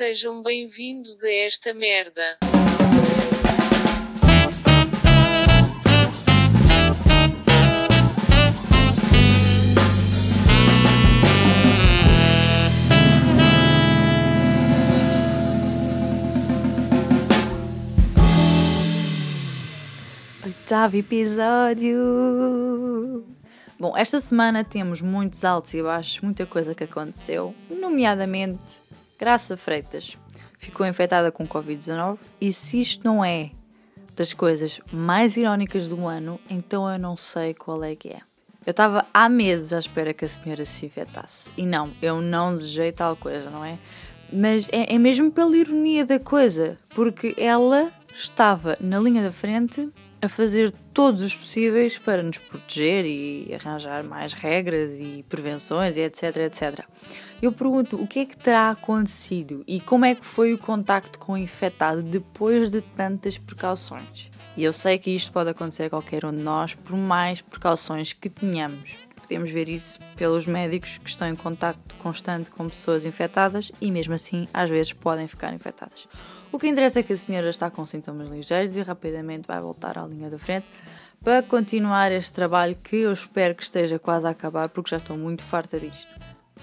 sejam bem-vindos a esta merda. Oitavo episódio! Bom, esta semana temos muitos altos e baixos, muita coisa que aconteceu, nomeadamente Graça Freitas ficou infectada com Covid-19 e se isto não é das coisas mais irónicas do ano, então eu não sei qual é que é. Eu estava há meses à espera que a senhora se infectasse. E não, eu não desejei tal coisa, não é? Mas é, é mesmo pela ironia da coisa, porque ela estava na linha da frente a fazer todos os possíveis para nos proteger e arranjar mais regras e prevenções e etc, etc. Eu pergunto o que é que terá acontecido e como é que foi o contacto com o infectado depois de tantas precauções. E eu sei que isto pode acontecer a qualquer um de nós, por mais precauções que tenhamos. Podemos ver isso pelos médicos que estão em contacto constante com pessoas infectadas e, mesmo assim, às vezes podem ficar infectadas. O que interessa é que a senhora está com sintomas ligeiros e rapidamente vai voltar à linha da frente para continuar este trabalho que eu espero que esteja quase a acabar porque já estou muito farta disto.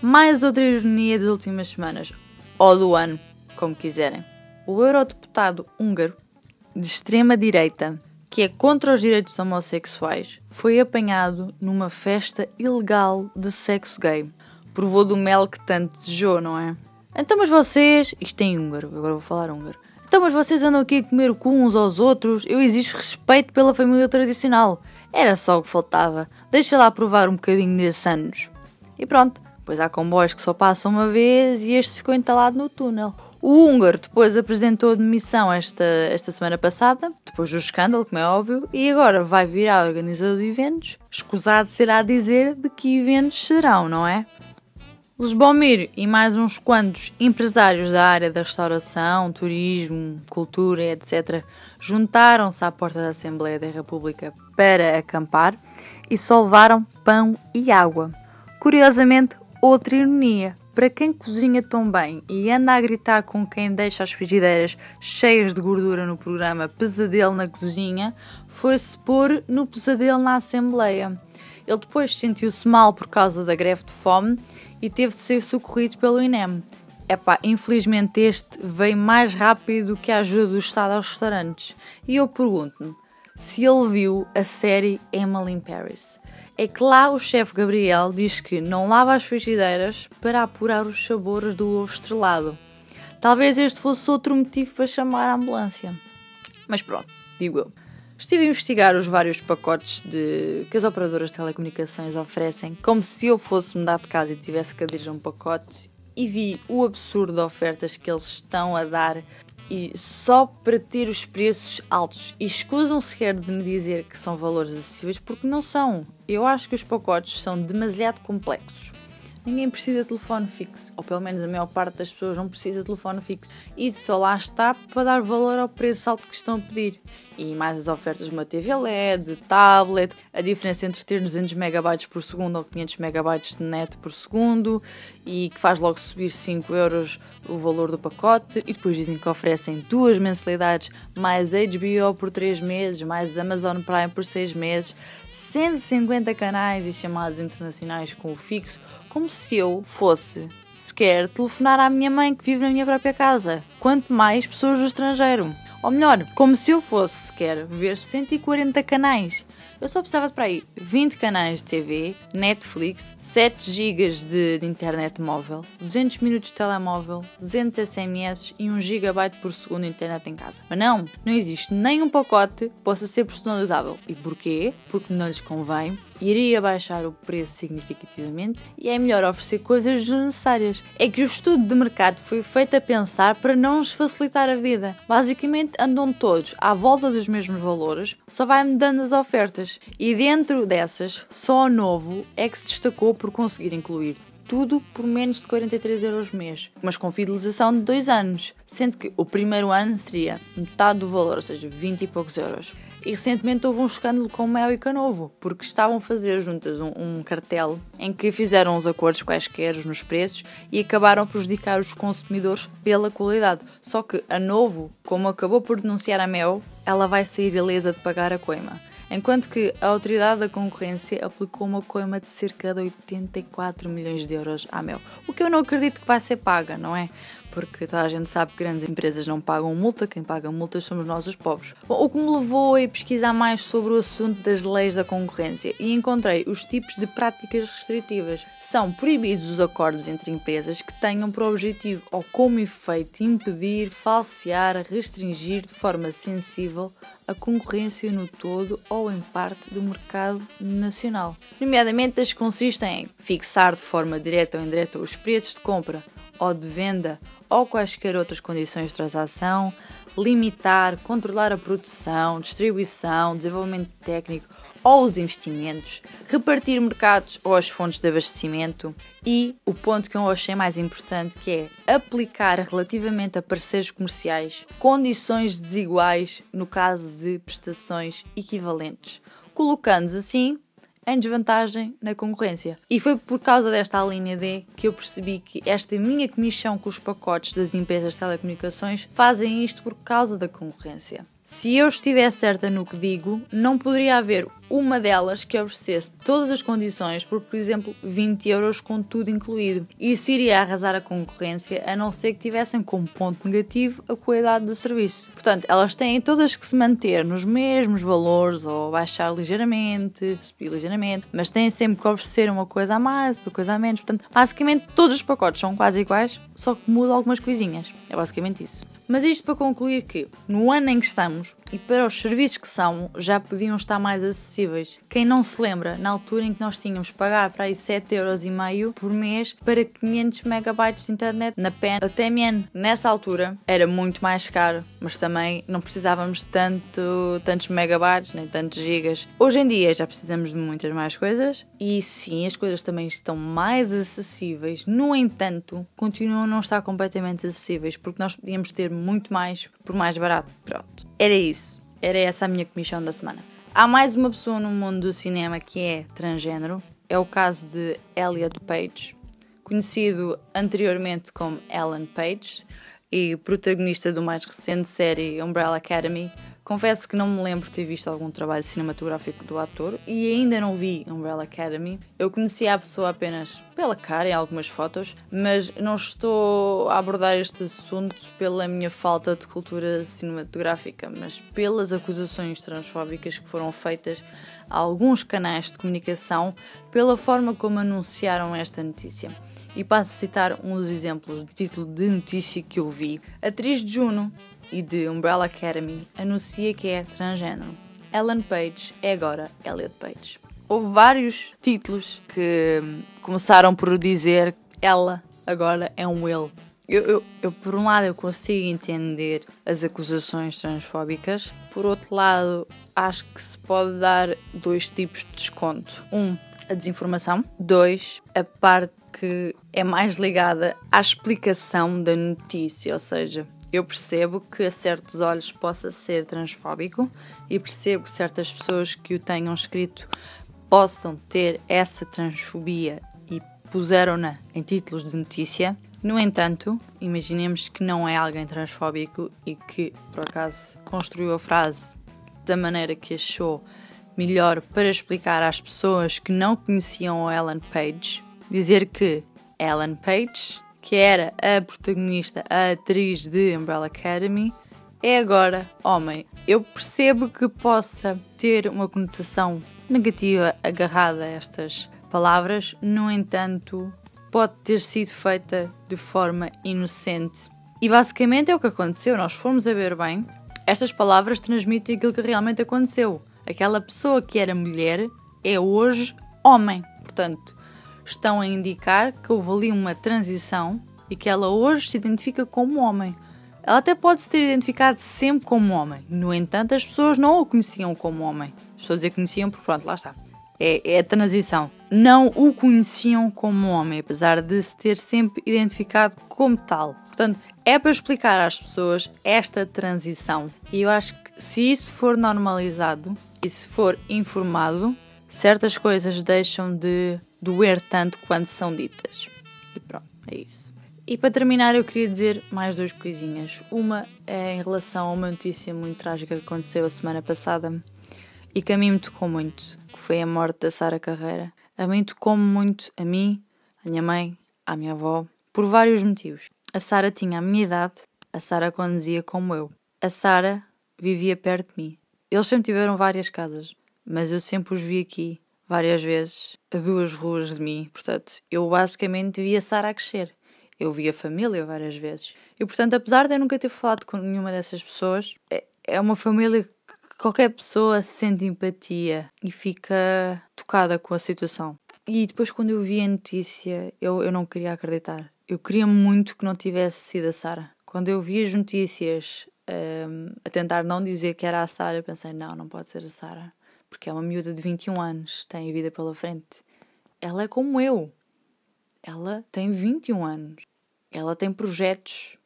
Mais outra ironia das últimas semanas, ou do ano, como quiserem. O eurodeputado húngaro de extrema direita, que é contra os direitos homossexuais, foi apanhado numa festa ilegal de sexo gay. Provou do mel que tanto desejou, não é? Então, mas vocês. Isto é em húngaro, agora vou falar húngaro. Então, mas vocês andam aqui a comer cu uns aos outros. Eu exijo respeito pela família tradicional. Era só o que faltava. Deixa lá provar um bocadinho desses anos. E pronto. Pois há comboios que só passam uma vez e este ficou entalado no túnel. O húngaro depois apresentou demissão esta, esta semana passada, depois do escândalo, como é óbvio, e agora vai virar organizador de eventos. Escusado será dizer de que eventos serão, não é? Lesbomir e mais uns quantos empresários da área da restauração, turismo, cultura, etc., juntaram-se à porta da Assembleia da República para acampar e só levaram pão e água. Curiosamente, outra ironia. Para quem cozinha tão bem e anda a gritar com quem deixa as frigideiras cheias de gordura no programa Pesadelo na Cozinha, foi-se pôr no pesadelo na Assembleia. Ele depois sentiu-se mal por causa da greve de fome e teve de ser socorrido pelo INEM. Epá, infelizmente este veio mais rápido do que a ajuda do Estado aos restaurantes. E eu pergunto-me se ele viu a série Emily in Paris. É que lá o chefe Gabriel diz que não lava as frigideiras para apurar os sabores do ovo estrelado. Talvez este fosse outro motivo para chamar a ambulância. Mas pronto, digo eu. Estive a investigar os vários pacotes de, que as operadoras de telecomunicações oferecem, como se eu fosse mudar de casa e tivesse que aderir a um pacote, e vi o absurdo de ofertas que eles estão a dar e só para ter os preços altos. E escusam sequer de me dizer que são valores acessíveis, porque não são. Eu acho que os pacotes são demasiado complexos. Ninguém precisa de telefone fixo, ou pelo menos a maior parte das pessoas não precisa de telefone fixo. Isso só lá está para dar valor ao preço alto que estão a pedir. E mais as ofertas de uma TV LED, tablet, a diferença entre ter 200 MB por segundo ou 500 MB de net por segundo e que faz logo subir 5 euros o valor do pacote e depois dizem que oferecem duas mensalidades mais HBO por 3 meses, mais Amazon Prime por 6 meses, 150 canais e chamadas internacionais com o fixo, como se eu fosse sequer telefonar à minha mãe que vive na minha própria casa, quanto mais pessoas do estrangeiro. Ou melhor, como se eu fosse sequer ver 140 canais. Eu só precisava de para aí 20 canais de TV, Netflix, 7 GB de, de, internet móvel, 200 minutos de telemóvel, 200 SMS e 1 GB por segundo de internet em casa. Mas não, não existe nenhum pacote que possa ser personalizável. E porquê? Porque não lhes convém iria baixar o preço significativamente e é melhor oferecer coisas desnecessárias. É que o estudo de mercado foi feito a pensar para não nos facilitar a vida. Basicamente andam todos à volta dos mesmos valores, só vai mudando as ofertas. E dentro dessas, só o novo é que se destacou por conseguir incluir tudo por menos de 43 euros mês, mas com fidelização de 2 anos, sendo que o primeiro ano seria metade do valor, ou seja, 20 e poucos euros. E recentemente houve um escândalo com Mel e Canovo, porque estavam a fazer juntas um, um cartel em que fizeram os acordos quaisquer nos preços e acabaram a prejudicar os consumidores pela qualidade. Só que a Novo, como acabou por denunciar a Mel, ela vai sair ilesa de pagar a coima enquanto que a Autoridade da Concorrência aplicou uma coima de cerca de 84 milhões de euros à Mel. O que eu não acredito que vai ser paga, não é? Porque toda a gente sabe que grandes empresas não pagam multa, quem paga multas somos nós os pobres. Bom, o que me levou a pesquisar mais sobre o assunto das leis da concorrência e encontrei os tipos de práticas restritivas. São proibidos os acordos entre empresas que tenham por objetivo ou como efeito impedir, falsear, restringir de forma sensível a concorrência no todo ou em parte do mercado nacional. Nomeadamente, as consistem em fixar de forma direta ou indireta os preços de compra ou de venda ou quaisquer outras condições de transação, limitar, controlar a produção, distribuição, desenvolvimento técnico ou os investimentos, repartir mercados ou as fontes de abastecimento e o ponto que eu achei mais importante que é aplicar relativamente a parceiros comerciais condições desiguais no caso de prestações equivalentes, colocando-os assim em desvantagem na concorrência. E foi por causa desta linha D que eu percebi que esta minha comissão com os pacotes das empresas de telecomunicações fazem isto por causa da concorrência. Se eu estiver certa no que digo, não poderia haver uma delas que oferecesse todas as condições por, por exemplo, 20 euros com tudo incluído. Isso iria arrasar a concorrência, a não ser que tivessem como ponto negativo a qualidade do serviço. Portanto, elas têm todas que se manter nos mesmos valores ou baixar ligeiramente, subir ligeiramente, mas têm sempre que oferecer uma coisa a mais, outra coisa a menos. Portanto, basicamente todos os pacotes são quase iguais, só que muda algumas coisinhas. É basicamente isso. Mas isto para concluir que, no ano em que estamos, e para os serviços que são, já podiam estar mais acessíveis. Quem não se lembra, na altura em que nós tínhamos pagar para aí 7,5€ por mês para 500 megabytes de internet na PEN, a TMN, nessa altura era muito mais caro, mas também não precisávamos tanto, tantos megabytes nem tantos gigas. Hoje em dia já precisamos de muitas mais coisas e sim, as coisas também estão mais acessíveis. No entanto, continuam a não estar completamente acessíveis porque nós podíamos ter muito mais por mais barato. Pronto. Era isso. Era essa a minha comissão da semana. Há mais uma pessoa no mundo do cinema que é transgênero. É o caso de Elliot Page, conhecido anteriormente como Ellen Page e protagonista do mais recente série Umbrella Academy, Confesso que não me lembro ter visto algum trabalho cinematográfico do ator e ainda não vi Umbrella Academy. Eu conhecia a pessoa apenas pela cara em algumas fotos, mas não estou a abordar este assunto pela minha falta de cultura cinematográfica, mas pelas acusações transfóbicas que foram feitas a alguns canais de comunicação pela forma como anunciaram esta notícia. E passo a citar um dos exemplos de título de notícia que eu vi. Atriz de Juno e de Umbrella Academy anuncia que é transgênero. Ellen Page é agora Elliot Page. Houve vários títulos que começaram por dizer ela agora é um ele. Eu, eu, eu, por um lado, eu consigo entender as acusações transfóbicas, por outro lado, acho que se pode dar dois tipos de desconto. Um, a desinformação. Dois, a parte que é mais ligada à explicação da notícia, ou seja, eu percebo que a certos olhos possa ser transfóbico e percebo que certas pessoas que o tenham escrito possam ter essa transfobia e puseram-na em títulos de notícia. No entanto, imaginemos que não é alguém transfóbico e que, por acaso, construiu a frase da maneira que achou melhor para explicar às pessoas que não conheciam a Ellen Page, dizer que Ellen Page que era a protagonista, a atriz de Umbrella Academy, é agora homem. Eu percebo que possa ter uma conotação negativa agarrada a estas palavras, no entanto, pode ter sido feita de forma inocente. E basicamente é o que aconteceu. Nós fomos a ver bem, estas palavras transmitem aquilo que realmente aconteceu. Aquela pessoa que era mulher é hoje homem. Portanto, estão a indicar que houve ali uma transição e que ela hoje se identifica como homem. Ela até pode se ter identificado sempre como homem, no entanto, as pessoas não o conheciam como homem. Estou a dizer conheciam porque, pronto, lá está. É, é a transição. Não o conheciam como homem, apesar de se ter sempre identificado como tal. Portanto, é para explicar às pessoas esta transição. E eu acho que se isso for normalizado e se for informado, certas coisas deixam de doer tanto quando são ditas. E pronto, é isso. E para terminar, eu queria dizer mais duas coisinhas. Uma é em relação a uma notícia muito trágica que aconteceu a semana passada e que a mim me tocou muito, que foi a morte da Sara Carreira. A mim tocou-me muito, a mim, a minha mãe, a minha avó, por vários motivos. A Sara tinha a minha idade, a Sara conduzia como eu. A Sara vivia perto de mim. Eles sempre tiveram várias casas, mas eu sempre os vi aqui, várias vezes, a duas ruas de mim. Portanto, eu basicamente via Sara a crescer. Eu vi a família várias vezes. E, portanto, apesar de eu nunca ter falado com nenhuma dessas pessoas, é, é uma família que qualquer pessoa sente empatia e fica tocada com a situação. E depois, quando eu vi a notícia, eu, eu não queria acreditar. Eu queria muito que não tivesse sido a Sara. Quando eu vi as notícias um, a tentar não dizer que era a Sara, pensei: não, não pode ser a Sara. Porque é uma miúda de 21 anos, tem a vida pela frente. Ela é como eu. Ela tem 21 anos. Ela tem projetos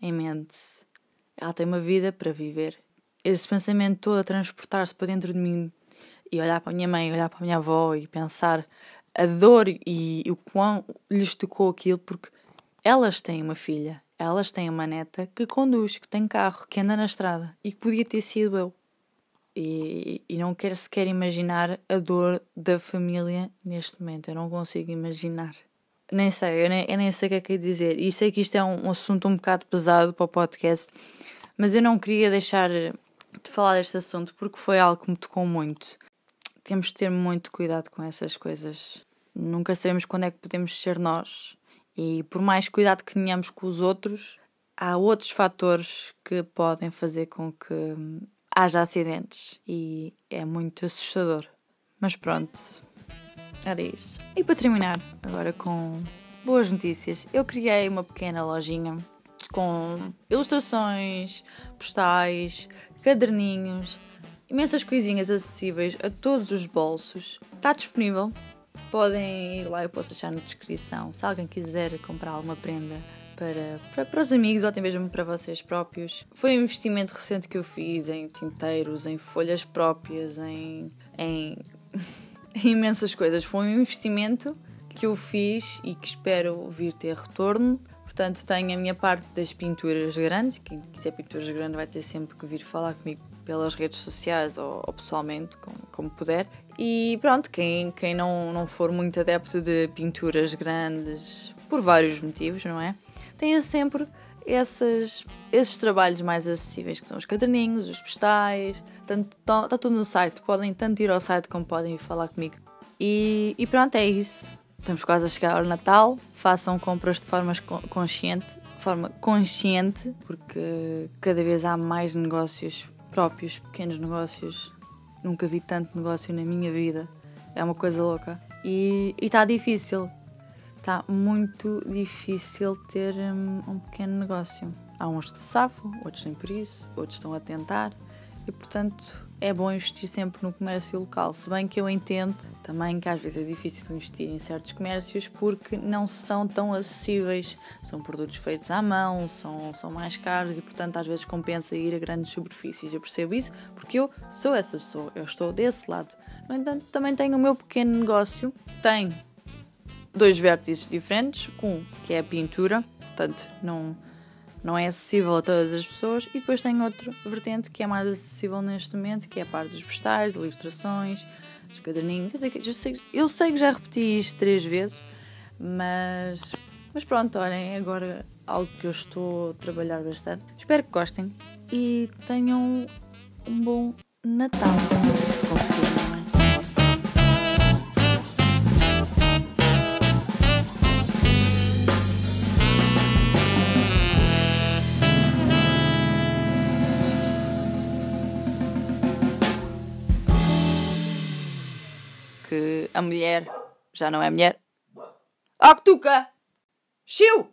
em mente. Ela tem uma vida para viver. Esse pensamento todo a transportar-se para dentro de mim e olhar para a minha mãe, olhar para a minha avó e pensar a dor e, o quão lhes tocou aquilo, porque elas têm uma filha, elas têm uma neta que conduz, que tem carro, que anda na estrada e que podia ter sido eu. E, e não quero sequer imaginar a dor da família neste momento. Eu não consigo imaginar. Nem sei, eu nem, eu nem sei o que é que é dizer. E sei que isto é um, um assunto um bocado pesado para o podcast, mas eu não queria deixar de falar deste assunto porque foi algo que me tocou muito. Temos de ter muito cuidado com essas coisas. Nunca sabemos quando é que podemos ser nós. E por mais cuidado que tenhamos com os outros, há outros fatores que podem fazer com que haja acidentes e é muito assustador. Mas pronto, era isso. E para terminar, agora com boas notícias, eu criei uma pequena lojinha com ilustrações, postais, caderninhos, imensas coisinhas acessíveis a todos os bolsos. Está disponível. Podem ir lá, eu posso deixar na descrição. Se alguém quiser comprar alguma prenda para, para, para, os amigos ou até mesmo para vocês próprios. Foi um investimento recente que eu fiz em tinteiros, em folhas próprias, em, em imensas coisas. Foi um investimento que eu fiz e que espero vir ter retorno. Portanto, tenho a minha parte das pinturas grandes. Quem quiser pinturas grandes vai ter sempre que vir falar comigo pelas redes sociais ou, ou pessoalmente, como, como, puder. E pronto, quem, quem não, não for muito adepto de pinturas grandes, por vários motivos, não é? Tenha sempre esses, esses trabalhos mais acessíveis, que são os caderninhos, os postais, está tá tudo no site. Podem tanto ir ao site como podem falar comigo. E, e pronto, é isso. Estamos quase a chegar ao Natal. Façam compras de forma consciente, forma consciente, porque cada vez há mais negócios próprios, pequenos negócios. Nunca vi tanto negócio na minha vida. É uma coisa louca. E está difícil. Está muito difícil ter um, um pequeno negócio. Há uns que se safam, outros nem por isso, outros estão a tentar e, portanto, é bom investir sempre no comércio local. Se bem que eu entendo também que às vezes é difícil investir em certos comércios porque não são tão acessíveis, são produtos feitos à mão, são, são mais caros e, portanto, às vezes compensa ir a grandes superfícies. Eu percebo isso porque eu sou essa pessoa, eu estou desse lado. No entanto, também tenho o meu pequeno negócio, tem dois vértices diferentes, um que é a pintura, portanto, não não é acessível a todas as pessoas, e depois tem outra vertente que é mais acessível neste momento, que é a parte dos postais, ilustrações, dos caderninhos. Eu sei, eu sei, eu sei que já repeti isto três vezes, mas, mas pronto, olhem, é agora algo que eu estou a trabalhar bastante. Espero que gostem e tenham um bom Natal, se conseguirem. Mulher já não é mulher. Octuca! Chiu!